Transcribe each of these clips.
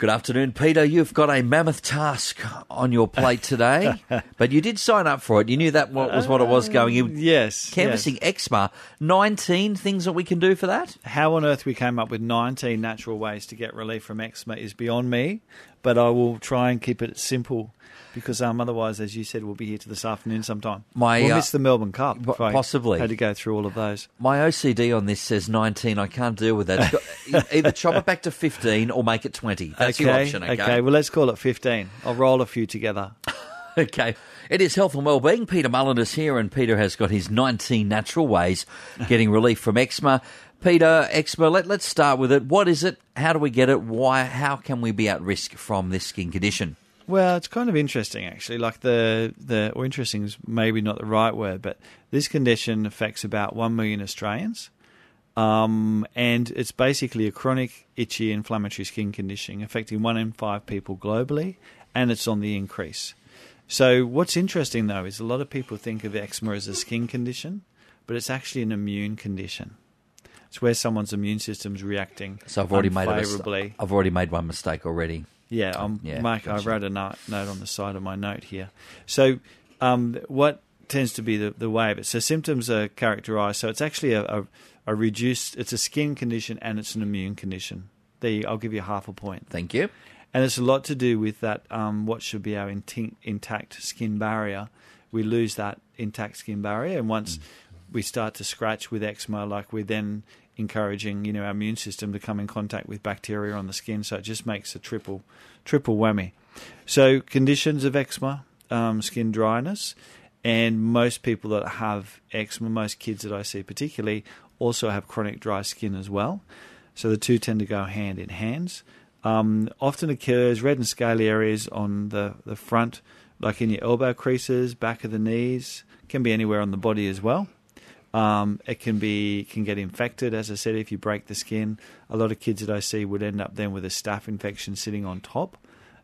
Good afternoon, Peter. You've got a mammoth task on your plate today, but you did sign up for it. You knew that was what it was going. in. Uh, yes. canvassing yes. eczema. Nineteen things that we can do for that. How on earth we came up with 19 natural ways to get relief from eczema is beyond me, but I will try and keep it simple because um, otherwise, as you said, we'll be here to this afternoon sometime. My, we'll uh, miss the Melbourne Cup. I possibly. Had to go through all of those. My OCD on this says nineteen. I can't deal with that. Got- either chop it back to fifteen or make it twenty. That's okay. your option. Okay. Well, let's call it 15. I'll roll a few together. Okay. It is health and well-being. Peter Mullen is here, and Peter has got his 19 natural ways getting relief from eczema. Peter, eczema. Let, let's start with it. What is it? How do we get it? Why? How can we be at risk from this skin condition? Well, it's kind of interesting actually. Like the the or interesting is maybe not the right word, but this condition affects about one million Australians, um, and it's basically a chronic itchy inflammatory skin condition affecting one in five people globally, and it's on the increase. So what's interesting though is a lot of people think of eczema as a skin condition, but it's actually an immune condition. It's where someone's immune system's reacting So I've already made a mis-. I've already made one mistake already. Yeah, um, Yeah, Mike, gotcha. I wrote a note, note on the side of my note here. So, um, what tends to be the, the way of it? So, symptoms are characterized. So, it's actually a, a, a reduced, it's a skin condition and it's an immune condition. There, you, I'll give you half a point. Thank you. And it's a lot to do with that, um, what should be our intin- intact skin barrier. We lose that intact skin barrier. And once Mm. We start to scratch with eczema, like we're then encouraging, you know, our immune system to come in contact with bacteria on the skin. So it just makes a triple, triple whammy. So conditions of eczema, um, skin dryness, and most people that have eczema, most kids that I see particularly, also have chronic dry skin as well. So the two tend to go hand in hands. Um, often occurs red and scaly areas on the, the front, like in your elbow creases, back of the knees, can be anywhere on the body as well. Um, it can be can get infected, as I said, if you break the skin. A lot of kids that I see would end up then with a staph infection sitting on top.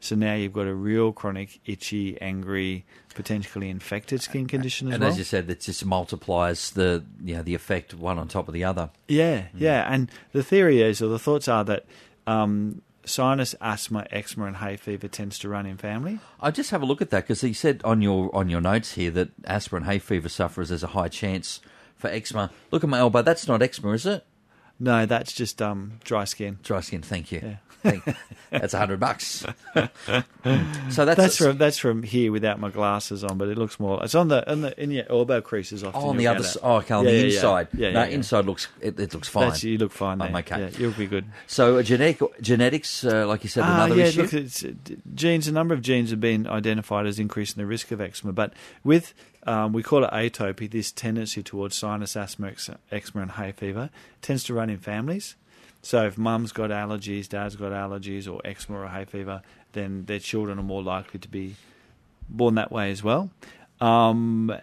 So now you've got a real chronic, itchy, angry, potentially infected skin condition as and well. as you said, that just multiplies the you know the effect one on top of the other. Yeah, yeah. And the theory is, or the thoughts are that um, sinus asthma, eczema, and hay fever tends to run in family. I just have a look at that because he said on your on your notes here that asthma and hay fever sufferers there's a high chance for eczema. Look at my elbow. That's not eczema, is it? No, that's just um, dry skin. Dry skin. Thank you. Yeah. Thank, that's a hundred bucks. so that's, That's from that's from here without my glasses on, but it looks more. It's on the in the in your elbow creases. Often oh, on the other side. Oh, okay, on Yeah, the yeah, inside. Yeah, no, yeah, yeah. inside looks it, it looks fine. That's you look fine. I'm okay. Yeah, you'll be good. So uh, genetic genetics, uh, like you said, Ah, another yeah, issue. look, it's, uh, genes. A number of genes have been identified as increasing the risk of eczema, but with um, we call it atopy. This tendency towards sinus asthma, eczema, and hay fever tends to run in families. So if mum's got allergies, dad's got allergies, or eczema or hay fever, then their children are more likely to be born that way as well. Um,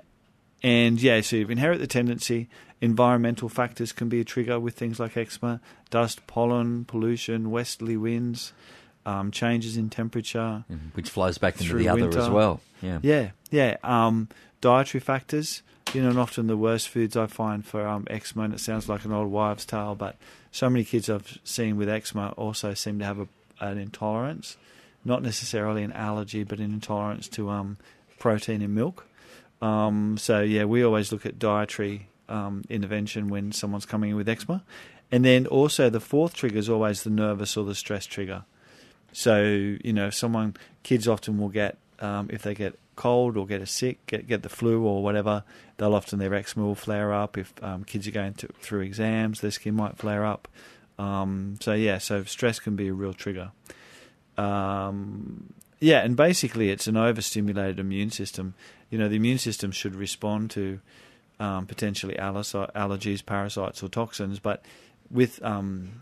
and yeah, so you've inherit the tendency. Environmental factors can be a trigger with things like eczema, dust, pollen, pollution, westerly winds, um, changes in temperature. Mhm, which flows back into the other as well. Yeah. Yeah, yeah. Um, dietary factors, you know, and often the worst foods I find for um, eczema, and it sounds like an old wives' tale, but so many kids I've seen with eczema also seem to have a, an intolerance, not necessarily an allergy, but an intolerance to um, protein in milk. Um, so yeah, we always look at dietary um, intervention when someone's coming in with eczema, and then also the fourth trigger is always the nervous or the stress trigger. So you know, someone kids often will get um, if they get cold or get a sick, get get the flu or whatever, they'll often their eczema will flare up. If um, kids are going to, through exams, their skin might flare up. Um, so yeah, so stress can be a real trigger. Um, yeah, and basically it's an overstimulated immune system. You know, the immune system should respond to um, potentially allergi- allergies, parasites, or toxins, but with um,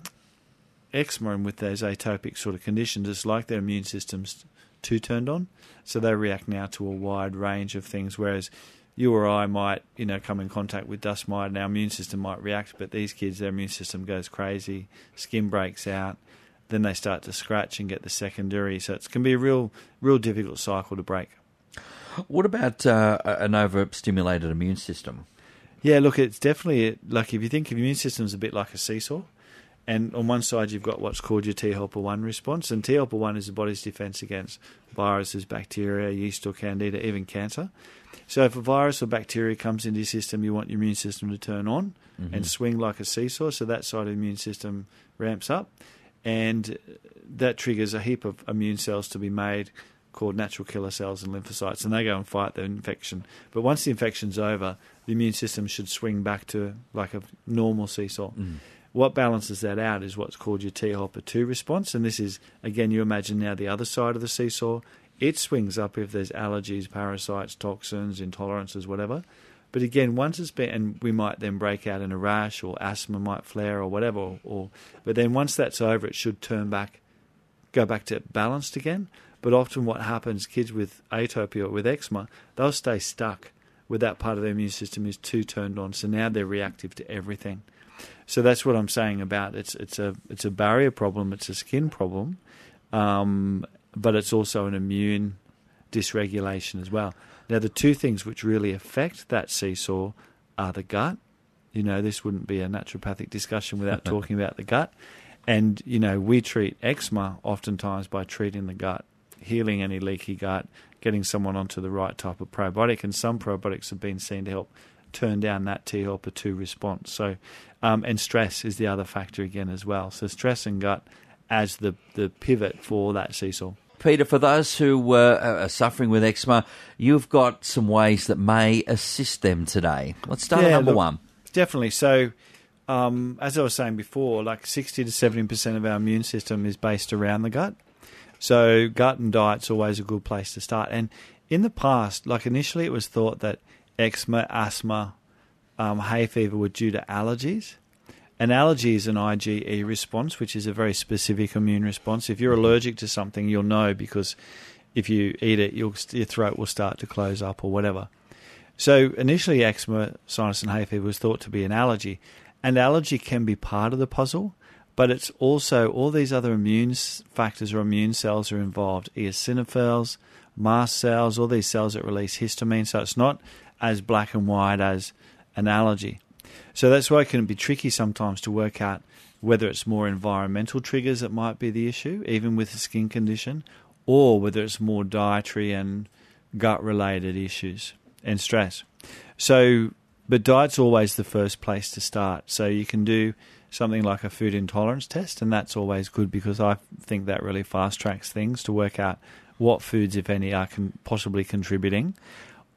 eczema and with those atopic sort of conditions, it's like their immune system's too turned on, so they react now to a wide range of things. Whereas you or I might, you know, come in contact with dust mite, and our immune system might react, but these kids, their immune system goes crazy, skin breaks out, then they start to scratch and get the secondary. So it can be a real, real difficult cycle to break. What about uh, an overstimulated immune system? Yeah, look, it's definitely like if you think of immune system's a bit like a seesaw, And on one side, you've got what's called your T helper 1 response. And T helper 1 is the body's defense against viruses, bacteria, yeast, or candida, even cancer. So if a virus or bacteria comes into your system, you want your immune system to turn on Mm-hmm. and swing like a seesaw. So that side of the immune system ramps up. And that triggers a heap of immune cells to be made called natural killer cells and lymphocytes, and they go and fight the infection. But once the infection's over, the immune system should swing back to like a normal seesaw. Mm. What balances that out is what's called your T helper 2 response, and this is, again, you imagine now the other side of the seesaw. It swings up if there's allergies, parasites, toxins, intolerances, whatever. But again, once it's been, and we might then break out in a rash or asthma might flare or whatever, or, but then once that's over, it should turn back, go back to balanced again. But often what happens, kids with atopia or with eczema, they'll stay stuck with that part of their immune system is too turned on. So now they're reactive to everything. So that's what I'm saying about it's it's a it's a barrier problem, it's a skin problem, um, but it's also an immune dysregulation as well. Now the two things which really affect that seesaw are the gut. You know, this wouldn't be a naturopathic discussion without talking about the gut. And you know, we treat eczema oftentimes by treating the gut, healing any leaky gut, getting someone onto the right type of probiotic, and some probiotics have been seen to help turn down that T helper two response. So, um, and stress is the other factor again as well. So stress and gut as the the pivot for that seesaw. Peter, for those who uh, are suffering with eczema, you've got some ways that may assist them today. Let's start at number look, one. Definitely. So, um, as I was saying before, like 60 to 70% of our immune system is based around the gut. So, gut and diet's always a good place to start. And in the past, like initially it was thought that eczema, asthma, um, hay fever were due to allergies. An allergy is an IgE response, which is a very specific immune response. If you're allergic to something, you'll know because if you eat it, your throat will start to close up or whatever. So initially, eczema, sinus, and hay fever was thought to be an allergy, and allergy can be part of the puzzle, but it's also all these other immune factors or immune cells are involved: eosinophils, mast cells, all these cells that release histamine. So it's not as black and white as analogy. So that's why it can be tricky sometimes to work out whether it's more environmental triggers that might be the issue, even with a skin condition, or whether it's more dietary and gut related issues and stress. So, but diet's always the first place to start. So you can do something like a food intolerance test, and that's always good because I think that really fast tracks things to work out what foods, if any, are con- possibly contributing.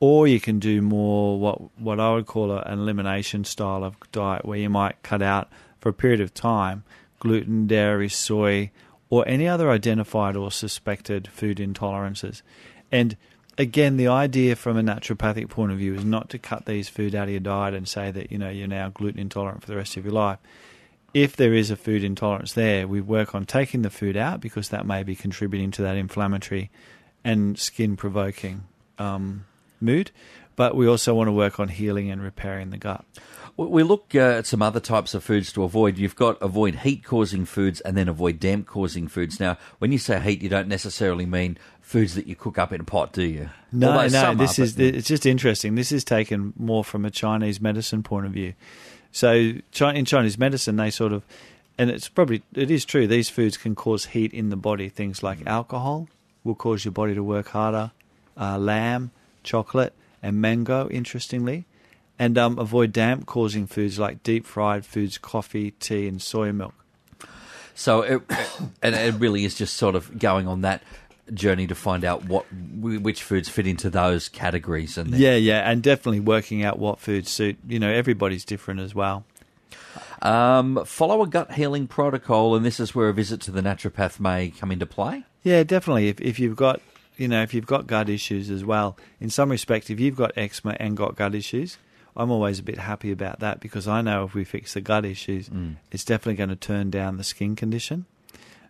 Or you can do more what what I would call an elimination style of diet, where you might cut out for a period of time gluten, dairy, soy, or any other identified or suspected food intolerances. And again, the idea from a naturopathic point of view is not to cut these food out of your diet and say that you know you're now gluten intolerant for the rest of your life. If there is a food intolerance there, we work on taking the food out because that may be contributing to that inflammatory and skin provoking um, mood. But we also want to work on healing and repairing the gut. We- look uh, at some other types of foods to avoid. You've got avoid heat causing foods and then avoid damp causing foods. Now, when you say heat, you don't necessarily mean foods that you cook up in a pot, do you? No, Although no, this are, is but- it's just interesting. This is taken more from a Chinese medicine point of view. So in Chinese medicine, they sort of, and it's probably it is true. These foods can cause heat in the body. Things like alcohol will cause your body to work harder. Uh, lamb, chocolate, and mango. Interestingly, and um, avoid damp causing foods like deep fried foods, coffee, tea, and soy milk. So, it, and it really is just sort of going on that journey to find out what which foods fit into those categories. And then, Yeah, yeah, and definitely working out what foods suit. You know, everybody's different as well. Um, follow a gut healing protocol, and this is where a visit to the naturopath may come into play. Yeah, definitely. If if you've got you know if you've got gut issues as well, in some respect, if you've got eczema and got gut issues, I'm always a bit happy about that because I know if we fix the gut issues, it's definitely going to turn down the skin condition.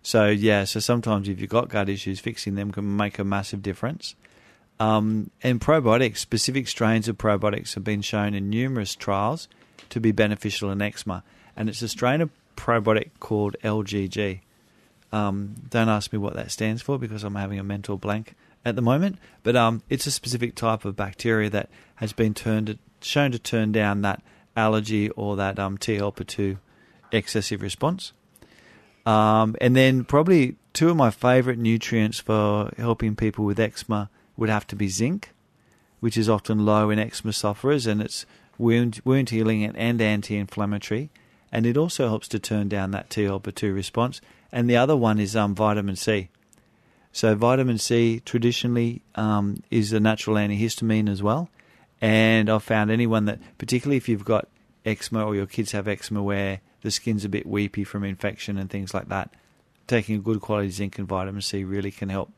So yeah, so sometimes if you've got gut issues, fixing them can make a massive difference. Um, and probiotics, specific strains of probiotics have been shown in numerous trials to be beneficial in eczema, and it's a strain of probiotic called LGG. Um, don't ask me what that stands for because I'm having a mental blank at the moment. But um, it's a specific type of bacteria that has been turned shown to turn down that allergy or that um, T helper two excessive response. Um, and then probably two of my favourite nutrients for helping people with eczema would have to be zinc, which is often low in eczema sufferers, and it's wound wound healing and, and anti-inflammatory, and it also helps to turn down that T helper two response. And the other one is um, vitamin C. So vitamin C traditionally um, is a natural antihistamine as well, and I've found anyone that, particularly if you've got eczema or your kids have eczema where the skin's a bit weepy from infection and things like that, taking a good quality zinc and vitamin C really can help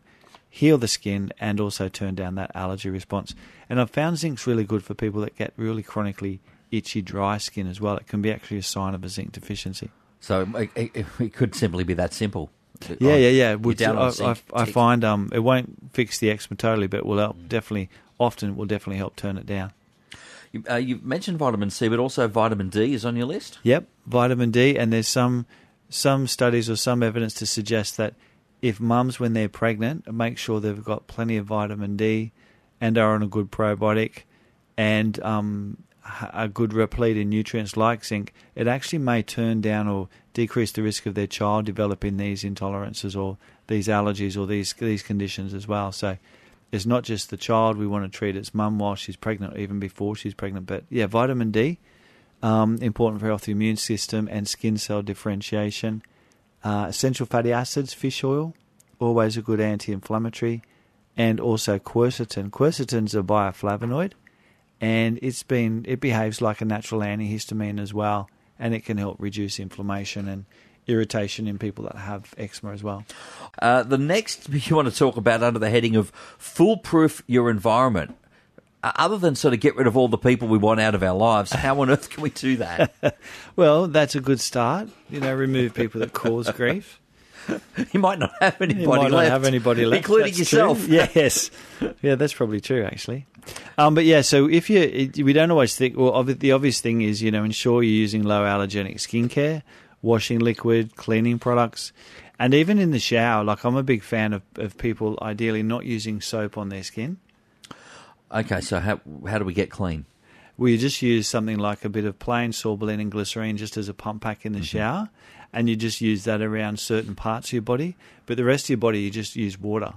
heal the skin and also turn down that allergy response. And I've found zinc's really good for people that get really chronically itchy, dry skin as well. It can be actually a sign of a zinc deficiency. So it, it, it could simply be that simple. Yeah, yeah, yeah. on I, I, I find um, it won't fix the eczema totally, but will help definitely. Often will definitely help turn it down. You, uh, you mentioned vitamin C, but also vitamin D is on your list. Yep, vitamin D, and there's some some studies or some evidence to suggest that if mums, when they're pregnant, make sure they've got plenty of vitamin D and are on a good probiotic and um, a good replete in nutrients like zinc, it actually may turn down or decrease the risk of their child developing these intolerances or these allergies or these these conditions as well. So it's not just the child we want to treat; it's mum while she's pregnant, even before she's pregnant. But yeah, vitamin D um, important for healthy immune system and skin cell differentiation. Uh, essential fatty acids, fish oil, always a good anti-inflammatory, and also quercetin. Quercetin's a bioflavonoid, and it's been it behaves like a natural antihistamine as well, and it can help reduce inflammation and irritation in people that have eczema as well. Uh, the next you want to talk about under the heading of foolproof your environment. Uh, other than sort of get rid of all the people we want out of our lives, how on earth can we do that? Well, that's a good start. You know, remove people that cause grief. you might not have anybody You might not left, have anybody left, including That's yourself. true. Yes, yeah, that's probably true actually. Um, but yeah, so if you, it, we don't always think. Well, the obvious thing is you know ensure you're using low allergenic skincare, washing liquid, cleaning products, and even in the shower. Like I'm a big fan of, of people ideally not using soap on their skin. Okay, so how how do we get clean? We just use something like a bit of plain sorbolene and glycerine just as a pump pack in the shower, and you just use that around certain parts of your body. But the rest of your body, you just use water.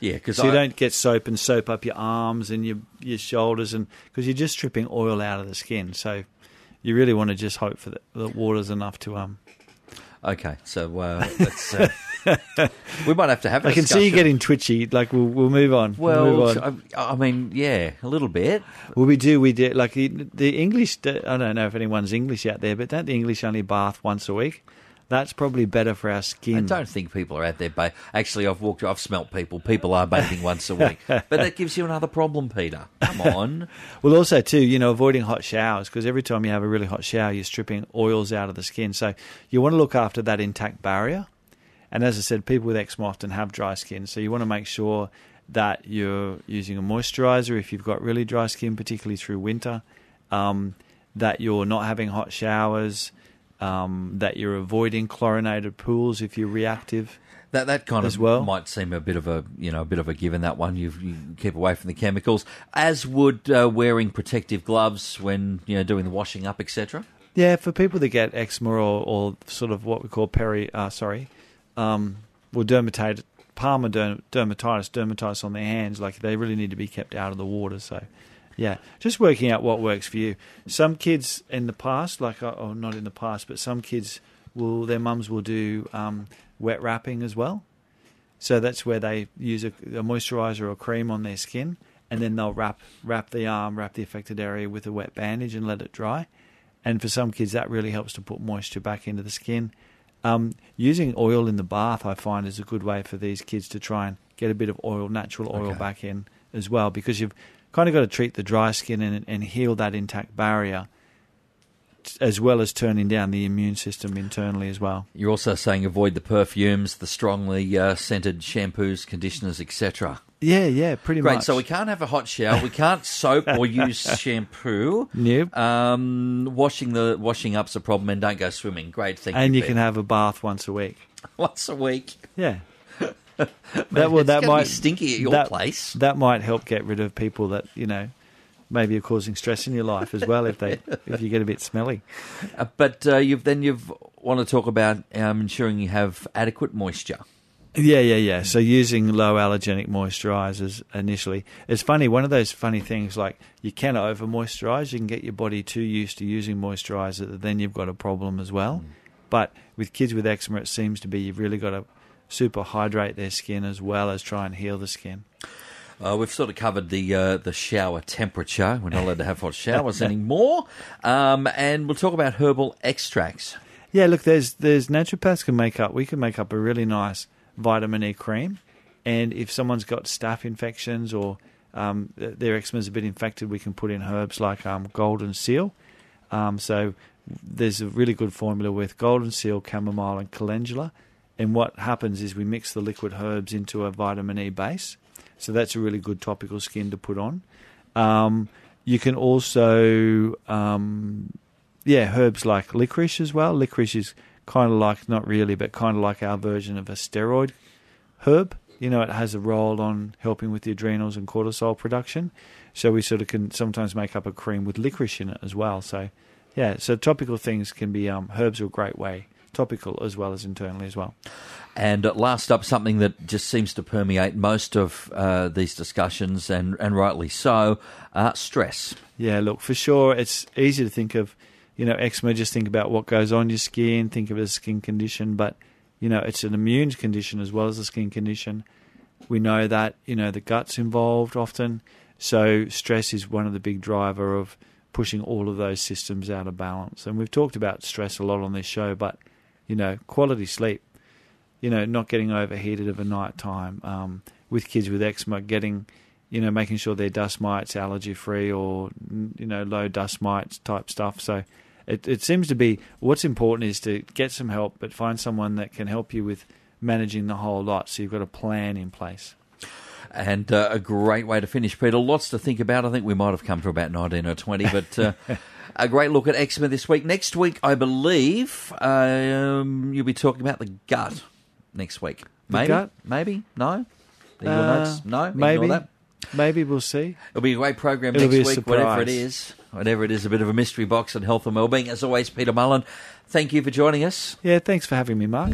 Yeah, because So you don't get soap and soap up your arms and your your shoulders, and because you're just stripping oil out of the skin. So you really want to just hope for the, the water's enough to um. Okay, so uh, let's. Uh, we might have to have. a I can see you getting twitchy. Like we'll we'll move on. we'll move Well, on. I, I mean, yeah, a little bit. Well, we do. We do. Like the, the English. I don't know if anyone's English out there, but don't the English only bath once a week? That's probably better for our skin. I don't think people are out there. Ba- Actually, I've walked. I've smelt people. People are bathing once a week, but that gives you another problem, Peter. Come on. Well, also too, you know, avoiding hot showers because every time you have a really hot shower, you're stripping oils out of the skin. So you want to look after that intact barrier. And as I said, people with eczema often have dry skin, so you want to make sure that you're using a moisturizer if you've got really dry skin, particularly through winter. Um, that you're not having hot showers. Um, that you're avoiding chlorinated pools if you're reactive. That that kind As of well. might seem a bit of a you know a bit of a given that one. You, you keep away from the chemicals, as would uh, wearing protective gloves when you know doing the washing up, etc. Yeah, for people that get eczema or, or sort of what we call peri, uh, sorry, um, dermatitis, palmar derm- dermatitis, dermatitis on their hands, like they really need to be kept out of the water. So, yeah, just working out what works for you. Some kids in the past, like, uh, or not in the past, but some kids will, their mums will do um, wet wrapping as well. So that's where they use a, a moisturizer or cream on their skin, and then they'll wrap wrap the arm, wrap the affected area with a wet bandage, and let it dry. And for some kids, that really helps to put moisture back into the skin. Um, using oil in the bath, I find, is a good way for these kids to try and get a bit of oil, natural oil, Okay. back in as well, because you've kind of got to treat the dry skin and, and heal that intact barrier, t- as well as turning down the immune system internally as well. You're also saying avoid the perfumes, the strongly uh, scented shampoos, conditioners, etc. Yeah, yeah, pretty much. Great. much. So we can't have a hot shower. We can't soap or use shampoo. Nope. Um, washing the washing up's a problem, and don't go swimming. Great. Thank and you Peter. can have a bath once a week. once a week. Yeah. That well, that might stinky at your that, place. That might help get rid of people that you know maybe you're causing stress in your life as well if they if you get a bit smelly. Uh, but uh, you've then you've want to talk about um, ensuring you have adequate moisture. Yeah, yeah, yeah. So using low allergenic moisturizers initially. It's funny, one of those funny things like you can over moisturize, you can get your body too used to using moisturizer that then you've got a problem as well. Mm. But with kids with eczema it seems to be you've really got to super hydrate their skin as well as try and heal the skin. Uh, we've sort of covered the uh, the shower temperature. We're not allowed to have hot showers anymore, um, and we'll talk about herbal extracts. Yeah, look, there's there's naturopaths can make up. We can make up a really nice vitamin E cream. And if someone's got staph infections or um, their eczema is a bit infected, we can put in herbs like um, golden seal. Um, so there's a really good formula with golden seal, chamomile, and calendula. And what happens is we mix the liquid herbs into a vitamin E base. So that's a really good topical skin to put on. Um, you can also, um, yeah, herbs like licorice as well. Licorice is kind of like, not really, but kind of like our version of a steroid herb. You know, it has a role on helping with the adrenals and cortisol production. So we sort of can sometimes make up a cream with licorice in it as well. So, yeah, so topical things can be um, herbs are a great way, topical as well as internally as well. And last up, something that just seems to permeate most of uh, these discussions, and, and rightly so, uh, stress. Yeah, look, for sure, it's easy to think of you know, eczema, just think about what goes on your skin, think of it as a skin condition, but, you know, it's an immune condition as well as a skin condition. We know that, you know, the gut's involved often. So stress is one of the big driver of pushing all of those systems out of balance. And we've talked about stress a lot on this show, but, you know, quality sleep, you know, not getting overheated of a night time, um, with kids with eczema, getting, you know, making sure they're dust mites allergy free or, you know, low dust mites type stuff. So it, it seems to be what's important is to get some help, but find someone that can help you with managing the whole lot. So you've got a plan in place. And uh, a great way to finish, Peter. Lots to think about. I think we might have come to about 19 or 20, but uh, a great look at eczema this week. Next week, I believe, um, you'll be talking about the gut next week. Maybe? gut? Maybe? No? Uh, no? Maybe. Maybe we'll see. It'll be a great program It'll next week, whatever it is whatever it is, a bit of a mystery box on health and wellbeing. As always, Peter Mullen, thank you for joining us. Yeah, thanks for having me, Mark.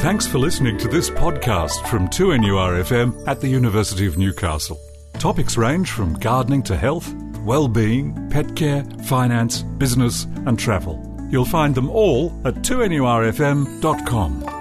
Thanks for listening to this podcast from 2NURFM at the University of Newcastle. Topics range from gardening to health, well-being, pet care, finance, business and travel. You'll find them all at 2NURFM.com.